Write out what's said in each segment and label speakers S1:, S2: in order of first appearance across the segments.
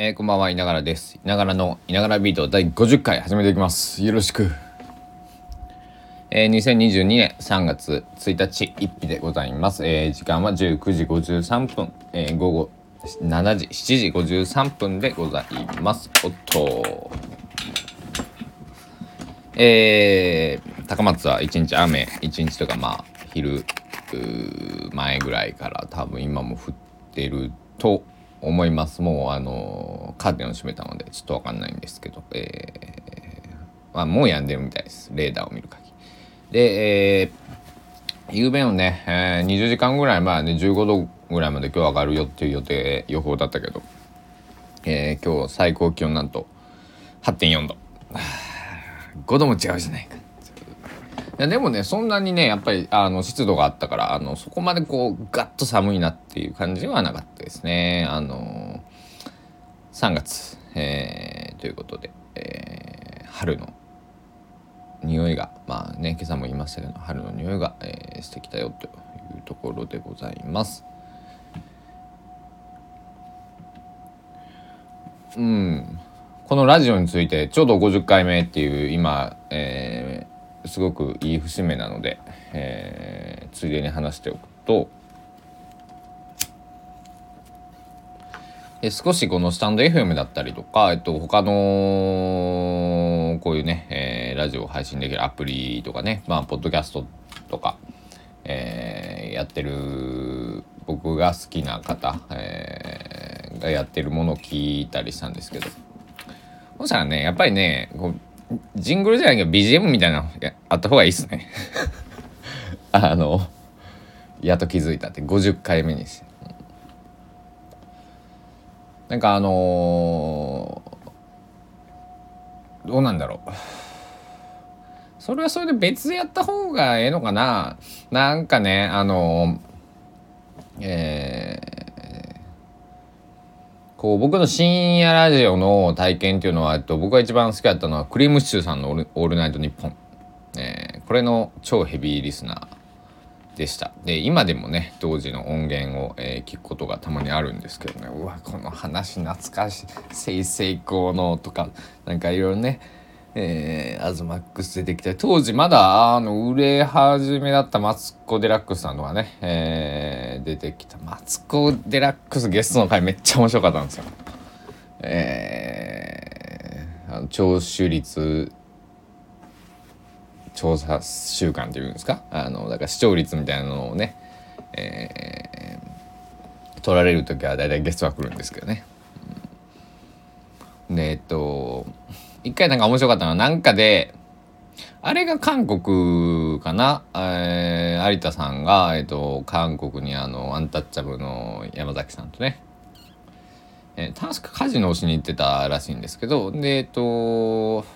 S1: えー、こんばんは、いながらです。いながらのいながらビート第50回始めていきます。よろしく。えー、2022年3月1日1日でございます。えー、時間は19時53分、えー、午後7時、7時53分でございます。おっと。えー、高松は1日雨、1日とかまあ、昼前ぐらいから多分今も降ってると思います。もうあのカーテンを閉めたのでちょっと分かんないんですけど、えー、まあ、もう止んでるみたいです。レーダーを見る限り。で、えー、夕べのね、えー、20時間ぐらい前ね15度ぐらいまで今日上がるよっていう予定予報だったけど、えー、今日最高気温なんと8.4度。5度も違うじゃないか。いやでもねそんなにねやっぱりあの湿度があったからあのそこまでこうガッと寒いなっていう感じはなかったですね。あの3月、えー、ということで、えー、春の匂いがまあね今朝も言いましたけど春の匂いが、えー、してきたよというところでございます。うん。このラジオについてちょうど50回目っていう今、えー、すごくいい節目なので、えー、ついでに話しておくとえ少しこのスタンド FM だったりとか、えっと、他のこういうね、えー、ラジオを配信できるアプリとかね、まあ、ポッドキャストとか、えー、やってる僕が好きな方、えー、がやってるものを聞いたりしたんですけど。そしたらねやっぱりねこうジングルじゃないけど BGM みたいなのあった方がいいっすね。あのやっと気づいたって。50回目にして。なんかあのー、どうなんだろう。それはそれで別でやった方がええのかな。なんかねあのー、えーこう僕の深夜ラジオの体験っていうのは、えっと、僕が一番好きだったのはクリームシチューさんのオールナイトニッポン」えー、これの超ヘビーリスナーでした。で今でもね当時の音源を、えー、聞くことがたまにあるんですけどね。うわこの話懐かしい「せいせいこうの」とかなんかいろいろねえー、アズマックス出てきて当時まだあの売れ始めだったマツコ・デラックスさんとかね、えー、出てきたマツコ・デラックスゲストの回めっちゃ面白かったんですよ。えー、あの聴取率調査週間っていうんですか？あのだから視聴率みたいなのをね、えー、取られる時は大体ゲストが来るんですけどね。でえっと一回なんか面白かったのはなんかであれが韓国かな、えー、有田さんが、えーと、韓国にあのアンタッチャブルの山崎さんとね、えー、確かカジノをしに行ってたらしいんですけどでえっ、ー、と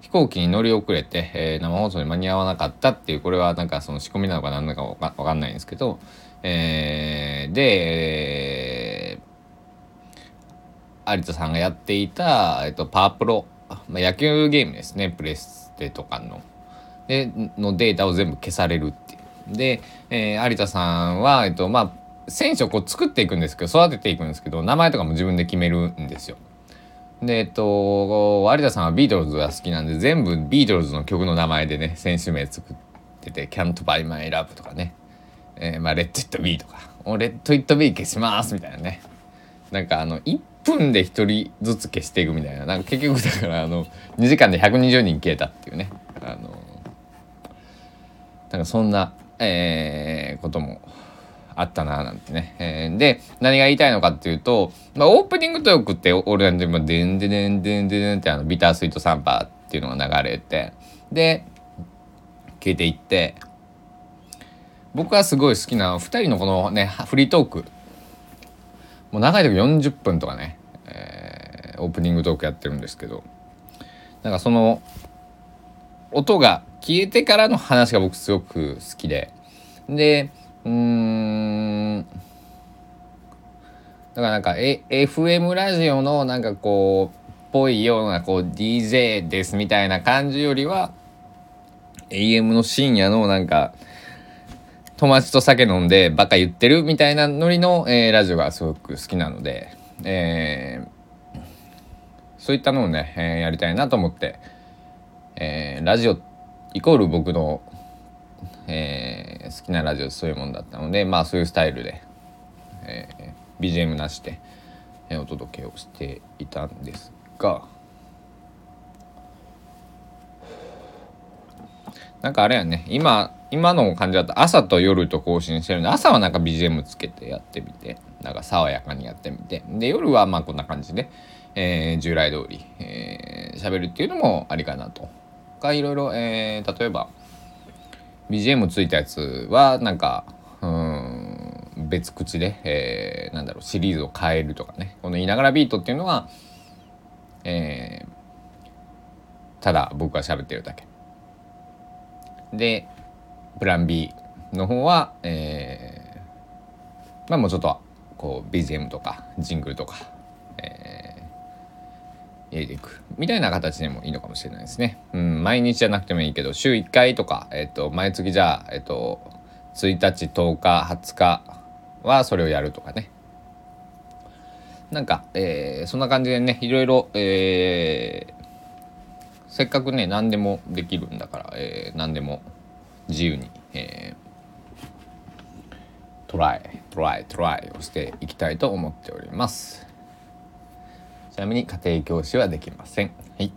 S1: 飛行機に乗り遅れて、えー、生放送に間に合わなかったっていうこれはなんかその仕込みなのか何なのか分かんないんですけど、えー、で、えー有田さんがやっていた、えっと、パワープロ、まあ、野球ゲームですねプレステとかの。でのデータを全部消されるっていう。で、えー、有田さんは、えっとまあ、選手をこう作っていくんですけど育てていくんですけど名前とかも自分で決めるんですよ。でえっと有田さんはビートルズが好きなんで全部ビートルズの曲の名前でね選手名作ってて「Can't Buy My Love」とかね「えー、まあ、Let It Be」とか「レッド・イット・ビー消します」みたいなね。なんかあの1分で1人ずつ消していくみたいな。なんか結局だからあの2時間で120人消えたっていうね。あのなんかそんな、えー、こともあったななんてね、えー、で何が言いたいのかっていうと、まあ、オープニングトークって俺なんでもデンデデンデンデデンってあのビタースイートサンパーっていうのが流れてで消えていって僕はすごい好きな2人のこのねフリートーク。もう長い時40分とかね、オープニングトークやってるんですけど。なんかその音が消えてからの話が僕すごく好きで。でうん。だからなんか、A、FM ラジオのなんかこうぽいようなこう DJ ですみたいな感じよりは AM の深夜のなんか友達と酒飲んでバカ言ってるみたいなノリの、えー、ラジオがすごく好きなので、えー、そういったのをね、えー、やりたいなと思って、えー、ラジオイコール僕の、えー、好きなラジオそういうもんだったのでまあそういうスタイルで、えー、BGM なしで、えー、お届けをしていたんですがなんかあれやね今今の感じだと朝と夜と更新してるんで朝はなんか BGM つけてやってみてなんか爽やかにやってみてで夜はまあこんな感じで、えー、従来通り喋、えー、るっていうのもありかなと。かいろいろ、えー、例えば BGM ついたやつはなんかうん別口で、えー、なんだろうシリーズを変えるとかね。この言「いながらビート」っていうのは、えー、ただ僕が喋ってるだけ。でプラン B の方は、えー、まあもうちょっとこう BGM とかジングルとか、入れていくみたいな形でもいいのかもしれないですね。うん、毎日じゃなくてもいいけど週1回とか、えっ、と毎月じゃあ、えっ、と1日10日20日はそれをやるとかね。なんか、えー、そんな感じでねいろいろ、えー、せっかくね何でもできるんだから、えー、何でも自由に、えー、トライトライトライをしていきたいと思っておりますちなみに家庭教師はできません。はい。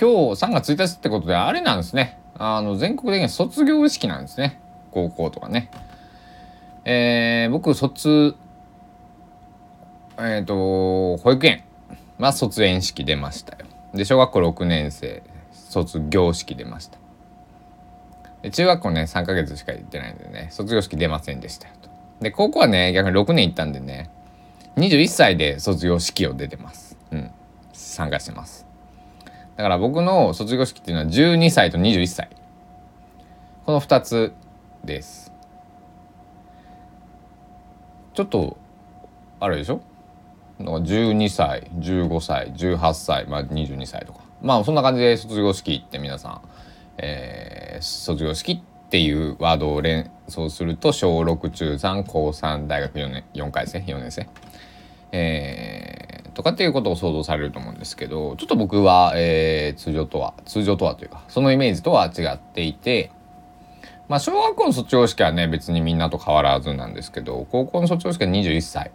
S1: 今日3月1日ってことであれなんですね。あの全国的に卒業式なんですね。高校とかね。えー、僕卒えっ、ー、と保育園まあ卒園式出ましたよ。で小学校6年生卒業式出ました。で中学校ね3ヶ月しか行ってないんでね卒業式出ませんでしたよで高校はね逆に6年行ったんでね21歳で卒業式を出てます。うん。参加してます。だから僕の卒業式っていうのは12歳と21歳この2つです。ちょっとあれでしょ？12歳15歳18歳、まあ、22歳とか。まあそんな感じで卒業式って皆さん、えー、卒業式っていうワードを連想すると小6中3高3大学4年4回生？4年生、えー、とかっていうことを想像されると思うんですけどちょっと僕は、えー、通常とは通常とはというかそのイメージとは違っていてまあ小学校の卒業式はね別にみんなと変わらずなんですけど高校の卒業式は21歳、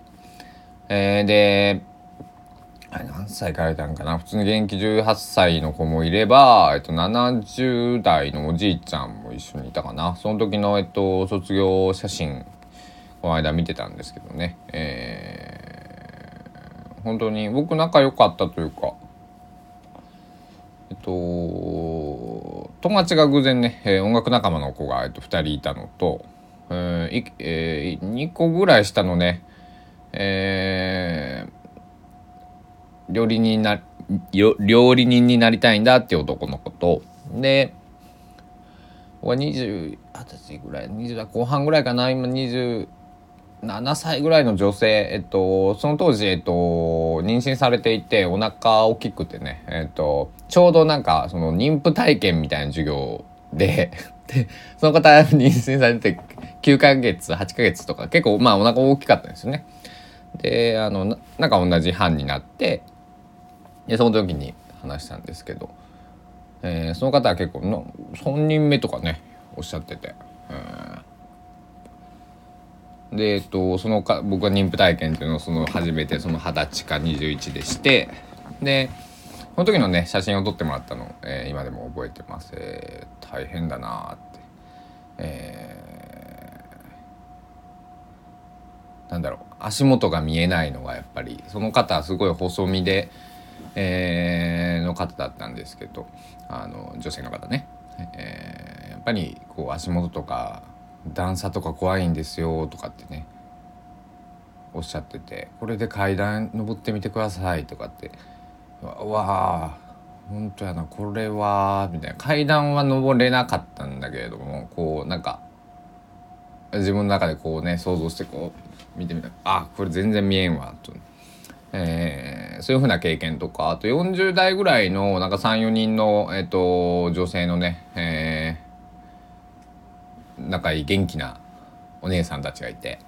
S1: えー、であれ何歳かられたんかな？普通に現役18歳の子もいれば、えっと、70代のおじいちゃんも一緒にいたかな。その時の、えっと、卒業写真この間見てたんですけどね。えー、本当に僕仲良かったというか。えっと友達が偶然ね、えー、音楽仲間の子が、えっと、2人いたのと、えーえー、2個ぐらい下のねえー料理人な料理人になりたいんだっていう男の子と。で僕は20歳ぐらい20代後半ぐらいかな今7歳ぐらいの女性えっとその当時えっと妊娠されていてお腹大きくてねえっとちょうどなんかその妊婦体験みたいな授業で でその方妊娠されて9ヶ月8ヶ月とか結構まあお腹大きかったんですよね。であのなんか同じ班になってでその時に話したんですけど、えー、その方は結構の3人目とかねおっしゃってて、えー、でえっとそのか僕は妊婦体験っていうのをその初めてその二十歳か21でしてでその時のね写真を撮ってもらったの、えー、今でも覚えてます、えー、大変だなって、えー、なんだろう足元が見えないのがやっぱりその方すごい細身でえー、の方だったんですけどあの女性の方ね、えー、やっぱりこう足元とか段差とか怖いんですよとかってねおっしゃっててこれで階段登ってみてくださいとかってわあ本当やなこれはみたいな。階段は登れなかったんだけれどもこうなんか自分の中でこうね想像してこう見てみたらあこれ全然見えんわと。えー、そういうふうな経験とかあと40代ぐらいのなんか34人の、えーと、女性のね、え仲いい元気なお姉さんたちがいて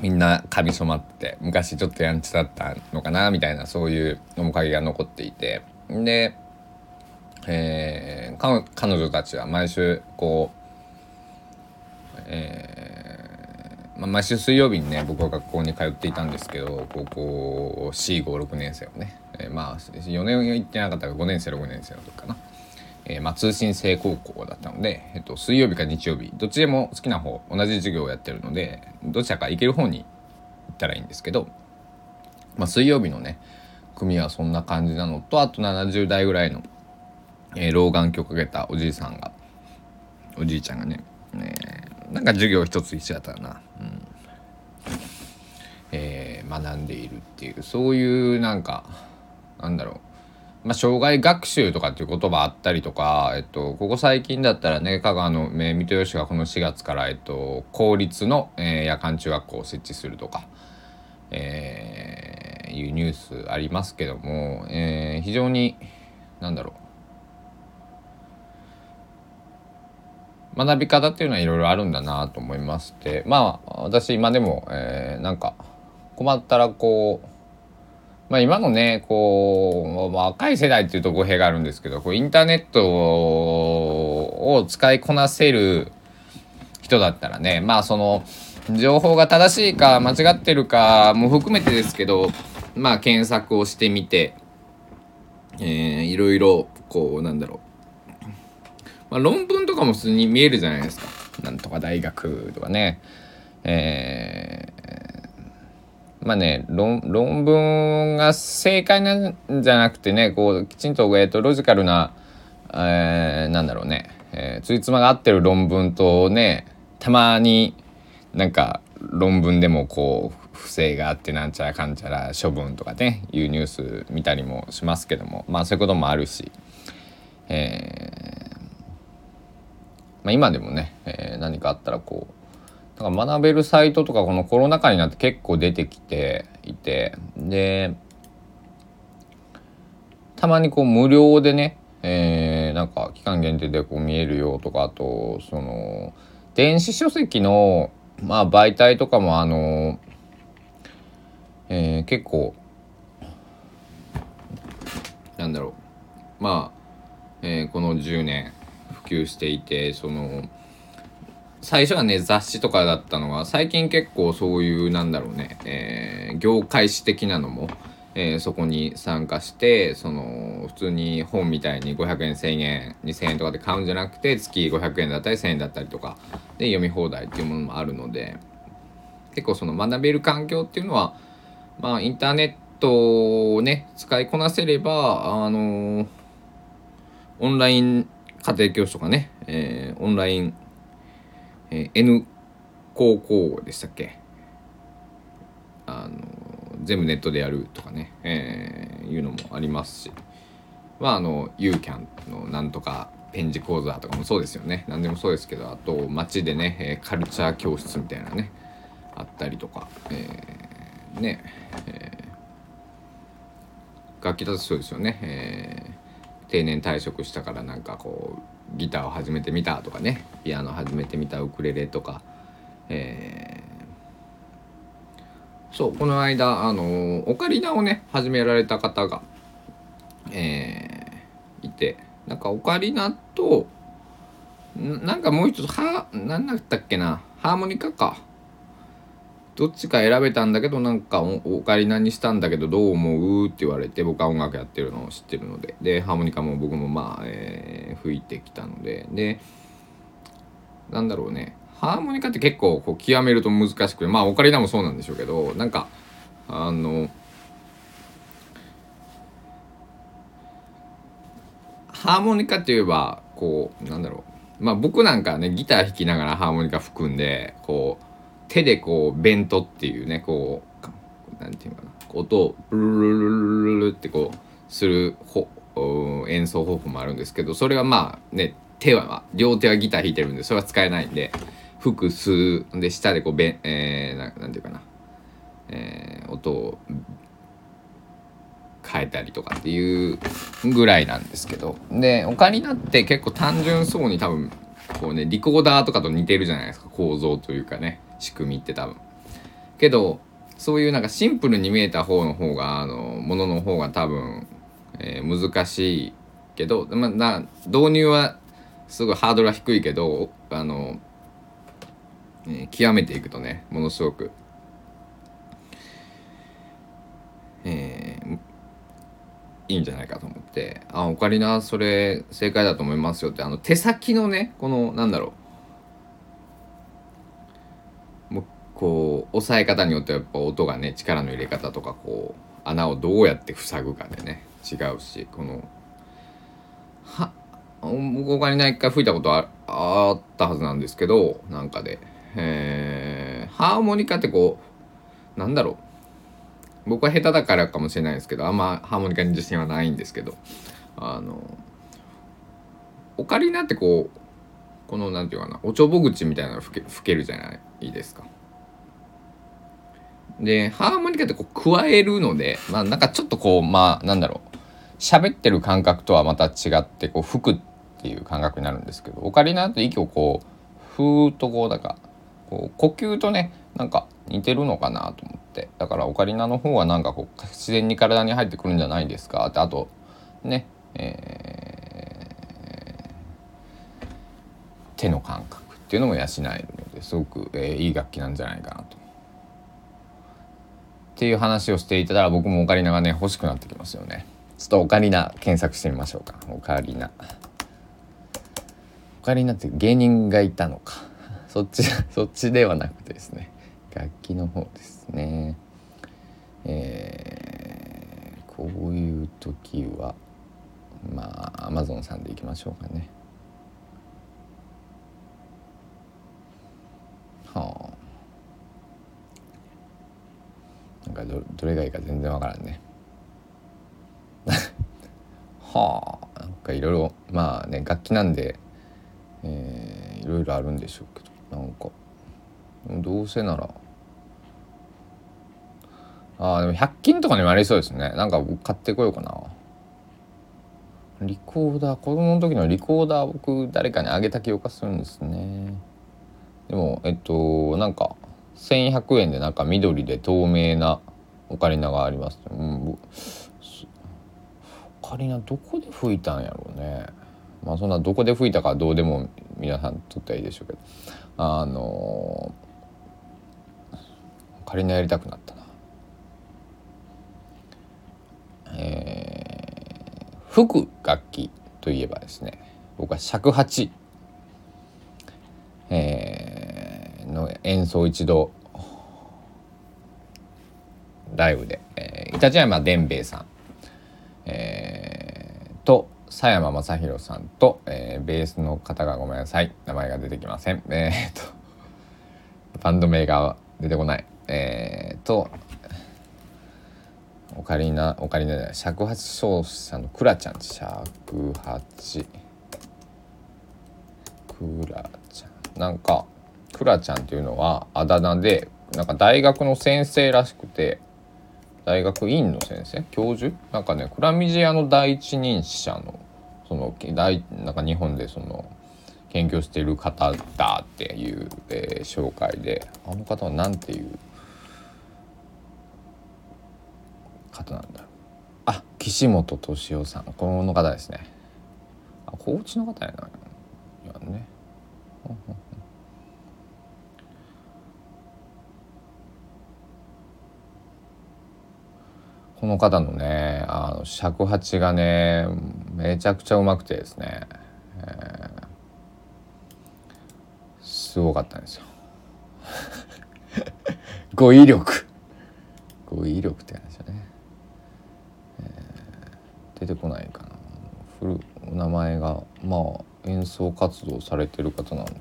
S1: みんな髪染まって昔ちょっとやんちだったのかなみたいなそういう面影が残っていてで、えー、彼女たちは毎週こう、えーまあ、毎週水曜日にね僕は学校に通っていたんですけど高校 C56 年生をね、えー、まあ4年行ってなかったら5年生6年生の時かな。えー、まあ、通信制高校だったので、えっと、水曜日か日曜日どっちでも好きな方同じ授業をやってるのでどちらか行ける方に行ったらいいんですけど、まあ、水曜日のね組はそんな感じなのとあと70代ぐらいの、えー、老眼鏡をかけたおじいさんがおじいちゃんがね、えー、なんか授業一つ一緒だったな、うん。えー、学んでいるっていうそういうなんかなんだろう。まあ、障害学習とかっていう言葉あったりとか、えっと、ここ最近だったらね香川の水戸吉がこの4月から、えっと、公立の、えー、夜間中学校を設置するとか、えー、いうニュースありますけども、えー、非常に何だろう。学び方っていうのはいろいろあるんだなと思いましてまあ私今でも、えー、なんか困ったらこうまあ、今のねこう若い世代っていうと語弊があるんですけどこうインターネットを使いこなせる人だったらねまあその情報が正しいか間違ってるかも含めてですけどまあ検索をしてみて、えー、いろいろこうなんだろう、まあ、論文とかも普通に見えるじゃないですか。なんとか大学とかね。えーまあね論文が正解なんじゃなくてねこうきちんと,、えーと、ロジカルな、えー、なんだろうね、えー、ついつまが合ってる論文とねたまになんか論文でもこう不正があってなんちゃらかんちゃら処分とかねいうニュース見たりもしますけどもまあそういうこともあるし、えーまあ、今でもね、えー、何かあったらこうだから学べるサイトとかこのコロナ禍になって結構出てきていて。でたまにこう無料でね、えー、なんか期間限定でこう見えるよとかあとその電子書籍の、まあ、媒体とかもあの、えー、結構なんだろう。まあ、えー、この10年普及していてその最初はね雑誌とかだったのが最近結構そういうなんだろうね、えー、業界誌的なのも、えー、そこに参加してその普通に本みたいに500円1000円2000円とかで買うんじゃなくて月500円だったり1000円だったりとかで読み放題っていうものもあるので結構その学べる環境っていうのはまあインターネットをね使いこなせればあのオンライン家庭教師とかね、えー、オンラインえー、N 高校でしたっけ？あの全部ネットでやるとかね、えー、いうのもありますし。まああの UCAN のなんとかペン字講座とかもそうですよね。何でもそうですけどあと街でね、えカルチャー教室みたいなねあったりとか、えー、ね、えー、楽器だとそうですよね、え、定年退職したからなんかこうギターを始めてみたとかねピアノ始めてみたウクレレとか、えー、そうこの間あのオカリナをね始められた方が、えー、いてなんかオカリナとなんかもう一つは何だったっけなハーモニカか。どっちか選べたんだけどなんかオカリナにしたんだけどどう思うって言われて僕は音楽やってるのを知ってるので。でハーモニカも僕もまあ、えー、吹いてきたので。でなんだろうね。ハーモニカって結構こう極めると難しくてまあオカリナもそうなんでしょうけどなんかあのハーモニカって言えばこうなんだろう。まあ僕なんかねギター弾きながらハーモニカ吹くんでこう手でこうベントっていうねこうなんていうかな。音をブルルルルルルってこうするほ演奏方法もあるんですけどそれはまあね手は両手はギター弾いてるんでそれは使えないんで複数で下でこうべん、えー、ななんていうかな、えー、音を変えたりとかっていうぐらいなんですけど。でオカリナって結構単純そうに多分こうねリコーダーとかと似てるじゃないですか構造というかね。仕組みって多分。けどそういうなんかシンプルに見えた方の方があのものの方が多分、えー、難しいけど、まあ、な導入はすごいハードルは低いけどあの、えー、極めていくとねものすごく、えー、いいんじゃないかと思って「あオカリナそれ正解だと思いますよ」ってあの手先のねこのなんだろうもうこう押さえ方によってはやっぱ音がね力の入れ方とかこう穴をどうやって塞ぐかでね違うしこのは僕オカリナ一回吹いたことああったはずなんですけどなんかで、えー、ハーモニカってこうなんだろう僕は下手だからかもしれないですけどあんまハーモニカに自信はないんですけどあのオカリナってこうこのなんていうかなおちょぼ口みたいなの吹け吹けるじゃないですか。でハーモニカってこう加えるのでまあなんかちょっとこうまあなんだろう喋ってる感覚とはまた違ってこう吹くっていう感覚になるんですけどオカリナって息をこうふーっとこうだからこう呼吸とねなんか似てるのかなと思ってだからオカリナの方はなんかこう自然に体に入ってくるんじゃないですかってあとね、えー、手の感覚っていうのも養えるのですごく、えー、いい楽器なんじゃないかなと。っていう話をしていたら僕もオカリナがね欲しくなってきますよね。ちょっとオカリナ検索してみましょうか。オカリナ。オカリナって芸人がいたのか。そっち、そっちではなくてですね。楽器の方ですね。えー、こういう時はまあアマゾンさんでいきましょうかね。はあ。なんかどどれがいいか全然わからんね。はあなんかいろいろまあね楽器なんで、えー、いろいろあるんでしょうけどなんか。どうせなら。あでも100均とかにもありそうですね。なんか僕買ってこようかな。リコーダー子供の時のリコーダー僕誰かにあげた記憶がするんですね。でもえっとなんか1100円でなんか緑で透明なオカリナがあります、うん、オカリナどこで吹いたんやろうね。まあそんなどこで吹いたかどうでも皆さんとってはいいでしょうけど。あのオカリナやりたくなったな。えー、吹く楽器といえばですね僕は尺八、えー、演奏一度ライブで、えー、イタチ山伝兵衛さん、えー、と佐山正宏さんと、えー、ベースの方がごめんなさい。名前が出てきません。えー、っとバンド名が出てこない。えー、とオカリナオカリナじゃない。尺八奏者のクラちゃん尺八。クラちゃん。なんかクラちゃんっていうのはあだ名でなんか大学の先生らしくて大学院の先生？教授？なんかねクラミジアの第一人者のその大なんか日本でその研究している方だっていう、えー、紹介であの方は何ていう方なんだあ岸本敏夫さん。この方ですね。あ高知の方やな。やね。この方のねあの尺八がねめちゃくちゃうまくてですね、えー、すごかったんですよ。語彙力。語彙力って話だね。出てこないかな。フル名前がまあ演奏活動されてる方なんでね。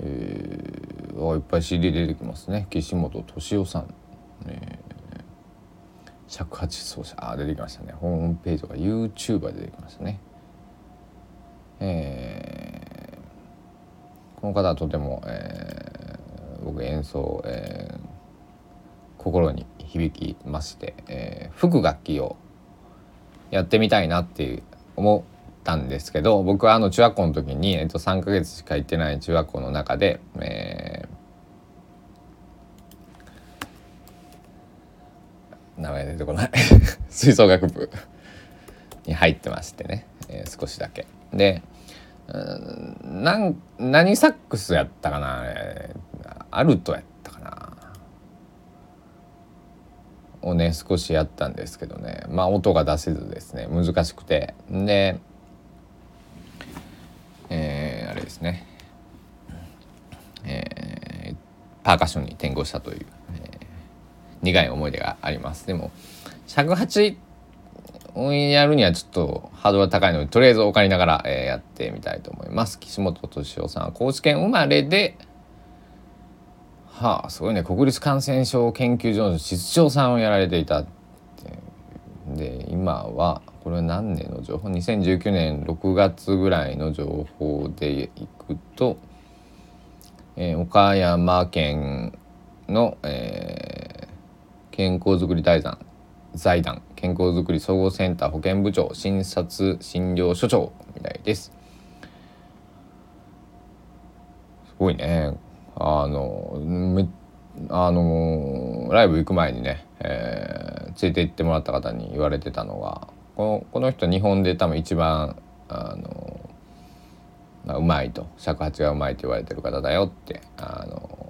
S1: えー、あいっぱい CD 出てきますね。岸本敏夫さん、えー、尺八奏者あ出てきましたね。ホームページとか YouTuber 出てきましたね。えー、この方はとても、えー、僕演奏、えー、心に響きまして、えー、吹く楽器をやってみたいなって思ったんですけど僕はあの中学校の時に、えっと、3ヶ月しか行ってない中学校の中で、えー、名前出てこない。吹奏楽部に入ってましてね、えー、少しだけ。でなん何サックスやったかな？アルトやったかな？をね少しやったんですけどね。まあ音が出せずですね。難しくて。でえー、あれですね、えー、パーカッションに転向したという、苦い思い出があります。でも尺八をやるにはちょっとハードルが高いのでとりあえずお借りながら、えー、やってみたいと思います。岸本敏夫さんは高知県生まれではあすごいね。国立感染症研究所の室長さんをやられていたて。で今はこれは何年の情報？2019年6月ぐらいの情報でいくと、えー、岡山県の、えー、健康づくり財団財団健康づくり総合センター保健部長診察診療所長みたいです。すごいねあのめあのライブ行く前にね、えー、連れて行ってもらった方に言われてたのはこのこの人日本で多分一番あのまあ、うまいと尺八がうまいと言われてる方だよってあの、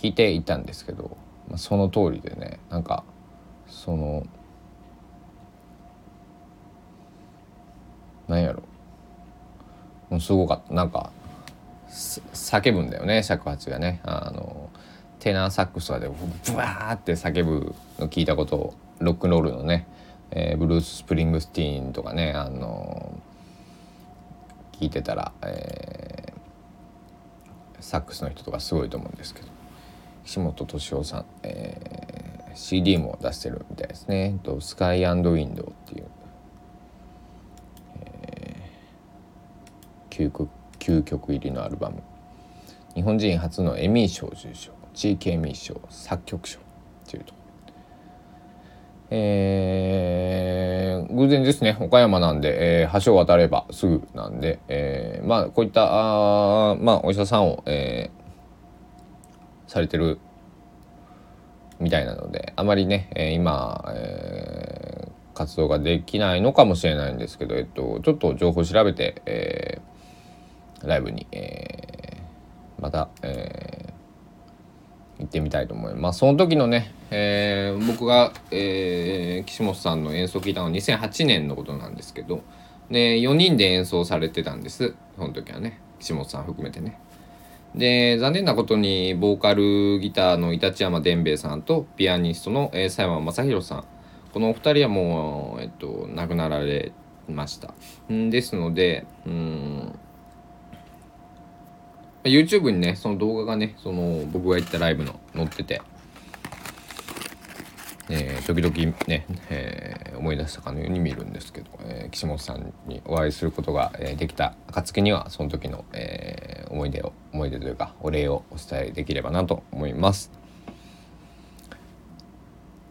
S1: 聞いていたんですけどまあ、その通りでねなんかそのなんやろ。もうすごかった。なんか叫ぶんだよね尺八がね。あのテナーサックスとでブワーって叫ぶの聞いたことをロックンロールのね、えー、ブルース・スプリングスティーンとかねあの聞いてたら、えー、サックスの人とかすごいと思うんですけど。岸本敏夫さん、えー、CD も出してるみたいですね「とスカイウィンドウ」っていう、えー、9, 曲9曲入りのアルバム。日本人初のエミー賞受賞。地域エミー賞作曲賞っていうとえー、偶然ですね。岡山なんで、えー、橋を渡ればすぐなんで、えー、まあこういったあまあお医者さんを、えー、されてるみたいなのであまりね、えー、今、えー、活動ができないのかもしれないんですけど、えっと、ちょっと情報調べて、えー、ライブに、えー、また、えー、行ってみたいと思います。その時のね、えー、僕が、えー、岸本さんの演奏を聞いたのは2008年のことなんですけどで4人で演奏されてたんですその時はね岸本さん含めてね。で残念なことにボーカルギターの板地山伝兵衛さんとピアニストの佐山正宏さん。このお二人はもう、えっと、亡くなられました。んですのでうん。YouTube にねその動画がねその僕が行ったライブの載ってて。えー、時々ね、えー、思い出したかのように見るんですけど、えー、岸本さんにお会いすることが、えー、できた暁にはその時の、えー、思い出を思い出というかお礼をお伝えできればなと思います。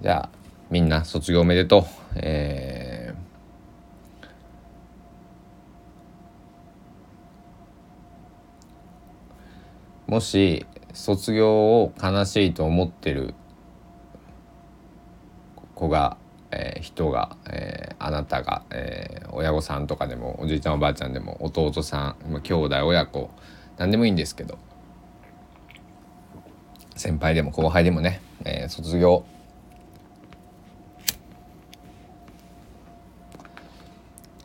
S1: じゃあみんな卒業おめでとう、えー、もし卒業を悲しいと思ってる子が、えー、人が、えー、あなたが、えー、親御さんとかでもおじいちゃんおばあちゃんでも弟さん兄弟親子何でもいいんですけど先輩でも後輩でもね、えー、卒業。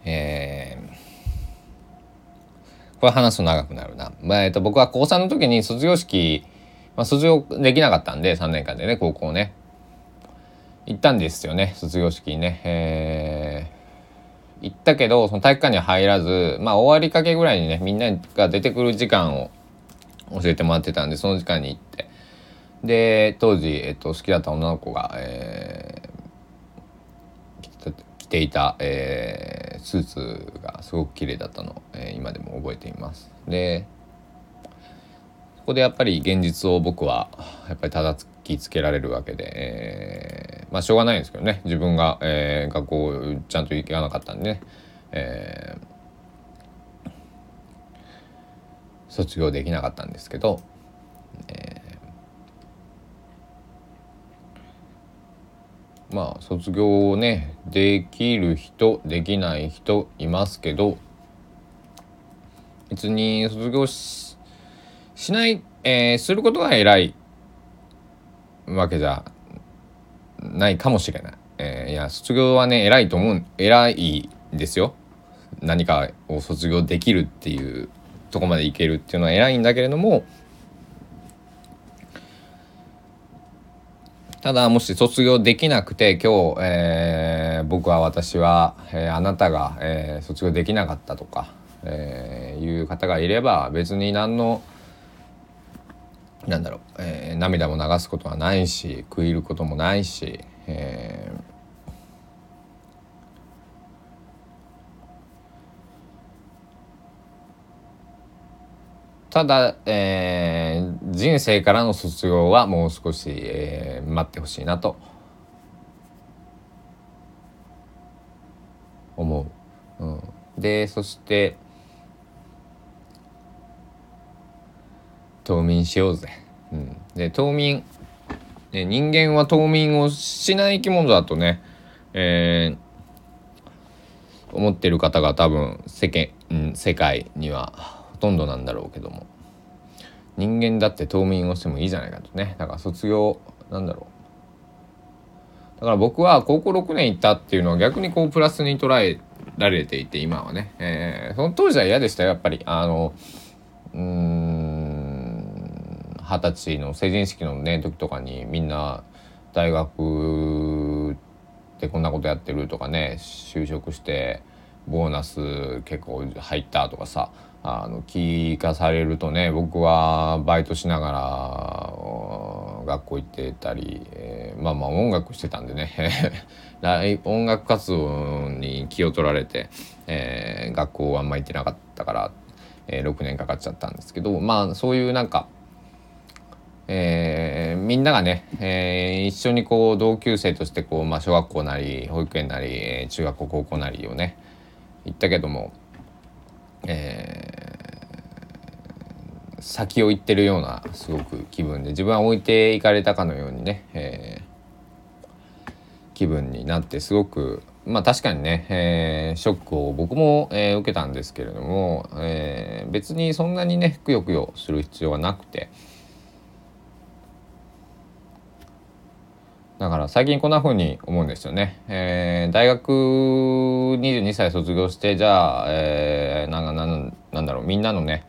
S1: えー、これ話すと長くなるな、まあえっと、僕は高3の時に卒業式、まあ、卒業できなかったんで3年間でね高校ね。行ったんですよね卒業式にね。えー、行ったけどその体育館には入らずまあ終わりかけぐらいにねみんなが出てくる時間を教えてもらってたんでその時間に行ってで当時、えっと、好きだった女の子が、えー、着ていた、えー、スーツがすごく綺麗だったのを、えー、今でも覚えています。でこでやっぱり現実を僕はやっぱり叩きつけられるわけで、えー、まあしょうがないんですけどね。自分が、えー、学校ちゃんと行かなかったんでね、えー、卒業できなかったんですけど、えー、まあ卒業をねできる人できない人いますけど別に卒業ししない、えー、することが偉い。わけじゃないかもしれない。えー、いや卒業はね偉いと思う偉いですよ。何かを卒業できるっていうとこまでいけるっていうのは偉いんだけれどもただもし卒業できなくて今日、えー、僕は私は、えー、あなたが、えー、卒業できなかったとか、えー、いう方がいれば別に何のなんだろう、えー、涙も流すことはないし食い入ることもないし、えー、ただ、えー、人生からの卒業はもう少し、えー、待ってほしいなと思う。うん、でそして冬眠しようぜ。うん、で冬眠、ね、人間は冬眠をしない生き物だとね、えー、思ってる方が多分世間、世界にはほとんどなんだろうけども。人間だって冬眠をしてもいいじゃないかとね。だから卒業なんだろう。だから僕は高校6年行ったっていうのは逆にこうプラスに捉えられていて今はね、えー、その当時は嫌でしたよやっぱり。あのうん二十歳の成人式のね時とかにみんな大学でこんなことやってるとかね就職してボーナス結構入ったとかさあの聞かされるとね僕はバイトしながら学校行ってたり、えー、まあまあ音楽してたんでね。音楽活動に気を取られて、えー、学校はあんま行ってなかったから、えー、6年かかっちゃったんですけどまあそういうなんかえー、みんながね、えー、一緒にこう同級生としてこう、まあ、小学校なり保育園なり、えー、中学校高校なりをね行ったけども、えー、先を行ってるようなすごく気分で自分は置いていかれたかのようにね、えー、気分になってすごくまあ確かにね、えー、ショックを僕も、えー、受けたんですけれども、えー、別にそんなにねくよくよする必要はなくて。だから最近こんな風に思うんですよね。えー、大学22歳卒業してじゃあ、えー、なんなんなんだろうみんなのね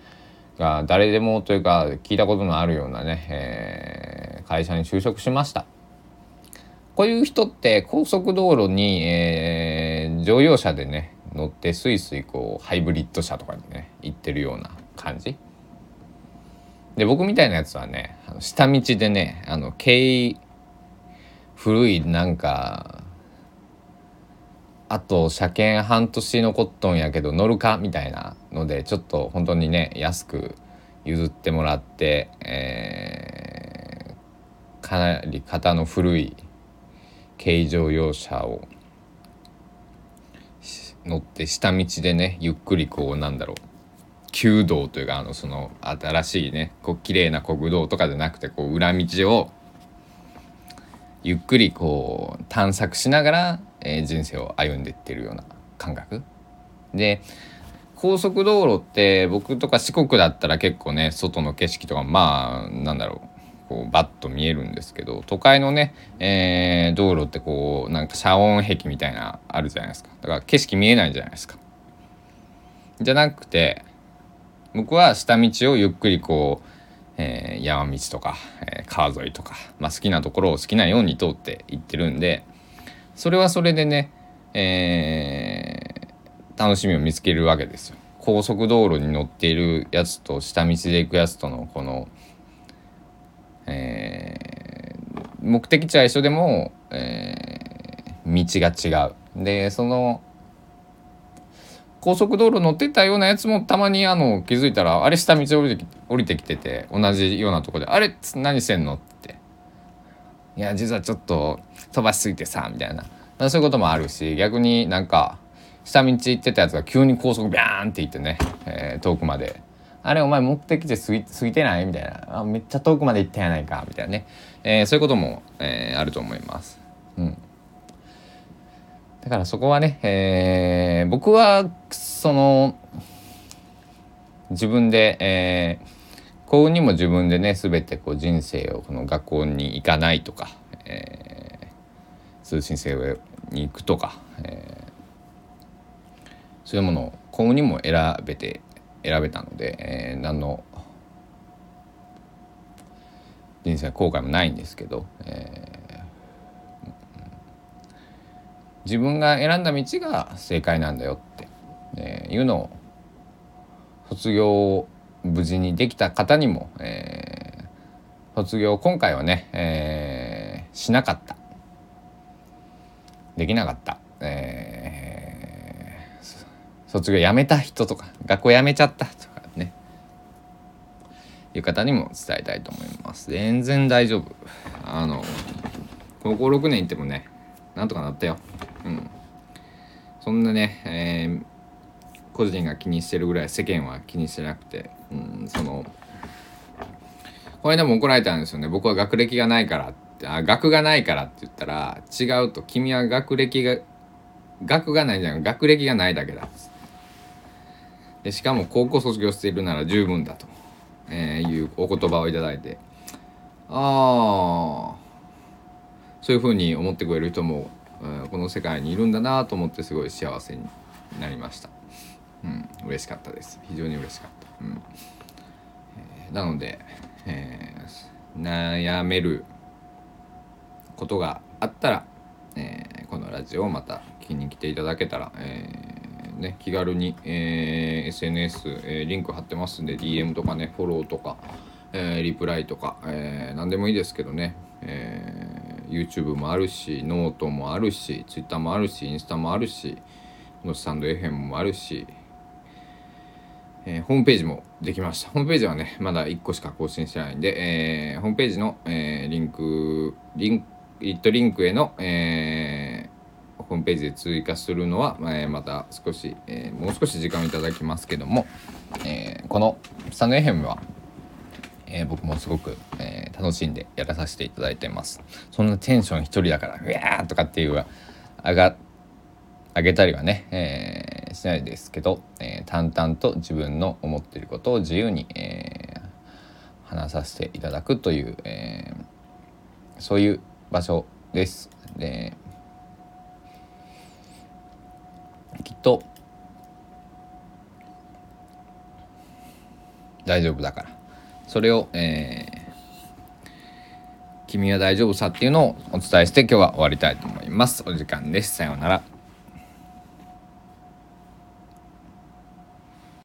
S1: が誰でもというか聞いたことのあるようなね、えー、会社に就職しました。こういう人って高速道路に、えー、乗用車でね乗ってスイスイこうハイブリッド車とかにね行ってるような感じ。で僕みたいなやつはね下道でねあの軽古いなんかあと車検半年残っとんやけど乗るかみたいなのでちょっと本当にね安く譲ってもらって、えー、かなり型の古い軽乗用車を乗って下道でねゆっくりこうなんだろう旧道というかあのその新しいねこう綺麗な国道とかじゃなくてこう裏道をゆっくりこう探索しながら、えー、人生を歩んでいってるような感覚。で高速道路って僕とか四国だったら結構ね外の景色とかまあなんだろうこうバッと見えるんですけど都会のね、えー、道路ってこうなんか遮音壁みたいなあるじゃないですか。だから景色見えないじゃないですか。じゃなくて僕は下道をゆっくりこうえー、山道とか、えー、川沿いとか、まあ、好きなところを好きなように通って行ってるんでそれはそれでね、えー、楽しみを見つけるわけですよ。高速道路に乗っているやつと下道で行くやつとのこの、えー、目的地は一緒でも、えー、道が違う。でその高速道路乗ってたようなやつもたまにあの気づいたらあれ下道降りてき降りてきてて同じようなとこで「あれ何してんの?」って「いや実はちょっと飛ばしすぎてさ」みたいなそういうこともあるし逆になんか下道行ってたやつが急に高速ビャーンって行ってね、えー、遠くまで「あれお前目的地過ぎ過ぎてない?」みたいなあ「めっちゃ遠くまで行ったやないか」みたいなね、えー、そういうことも、えー、あると思います。だからそこはね、えー、僕はその自分で、えー、幸運にも自分でね全てこう人生をこの学校に行かないとか、えー、通信制に行くとか、えー、そういうものを幸運にも選べて選べたので、えー、何の人生は後悔もないんですけど、えー自分が選んだ道が正解なんだよって、えー、いうのを卒業を無事にできた方にも、えー、卒業今回はね、えー、しなかった。できなかった、えー、卒業やめた人とか学校やめちゃったとかねいう方にも伝えたいと思います。全然大丈夫。あの高校6年行ってもねなんとかなったよ。うん、そんなね、えー、個人が気にしてるぐらい世間は気にしてなくて、うん、そのこれでも怒られたんですよね。僕は学歴がないからってあ学がないからって言ったら違うと君は学歴が学がないじゃん学歴がないだけだでしかも高校卒業しているなら十分だと、えー、いうお言葉をいただいて。ああそういうふうに思ってくれる人もこの世界にいるんだなと思ってすごい幸せになりました。うん、嬉しかったです。非常に嬉しかった。うんえー、なので、えー、悩めることがあったら、えー、このラジオをまた聞きに来ていただけたら、えーね、気軽に、えー、SNS、えー、リンク貼ってますんで DM とかねフォローとか、えー、リプライとか、えー、何でもいいですけどね、えー YouTube もあるしノートもあるし Twitter もあるしインスタもあるしのスタンド FM もあるし、えー、ホームページもできました。ホームページはねまだ1個しか更新してないんで、えー、ホームページの、えー、リンクリンク lit.link への、えー、ホームページで追加するのは、えー、また少し、えー、もう少し時間をいただきますけども、えー、このスタンド FM はえー、僕もすごく、えー、楽しんでやらさせていただいてます。そんなテンション一人だからうわーとかっていう上が上げたりはね、えー、しないですけど、え淡々と自分の思っていることを自由に、え話させていただくという、えそういう場所です。できっと大丈夫だから。それを、えー、君は大丈夫さっていうのをお伝えして今日は終わりたいと思います。お時間です。さようなら。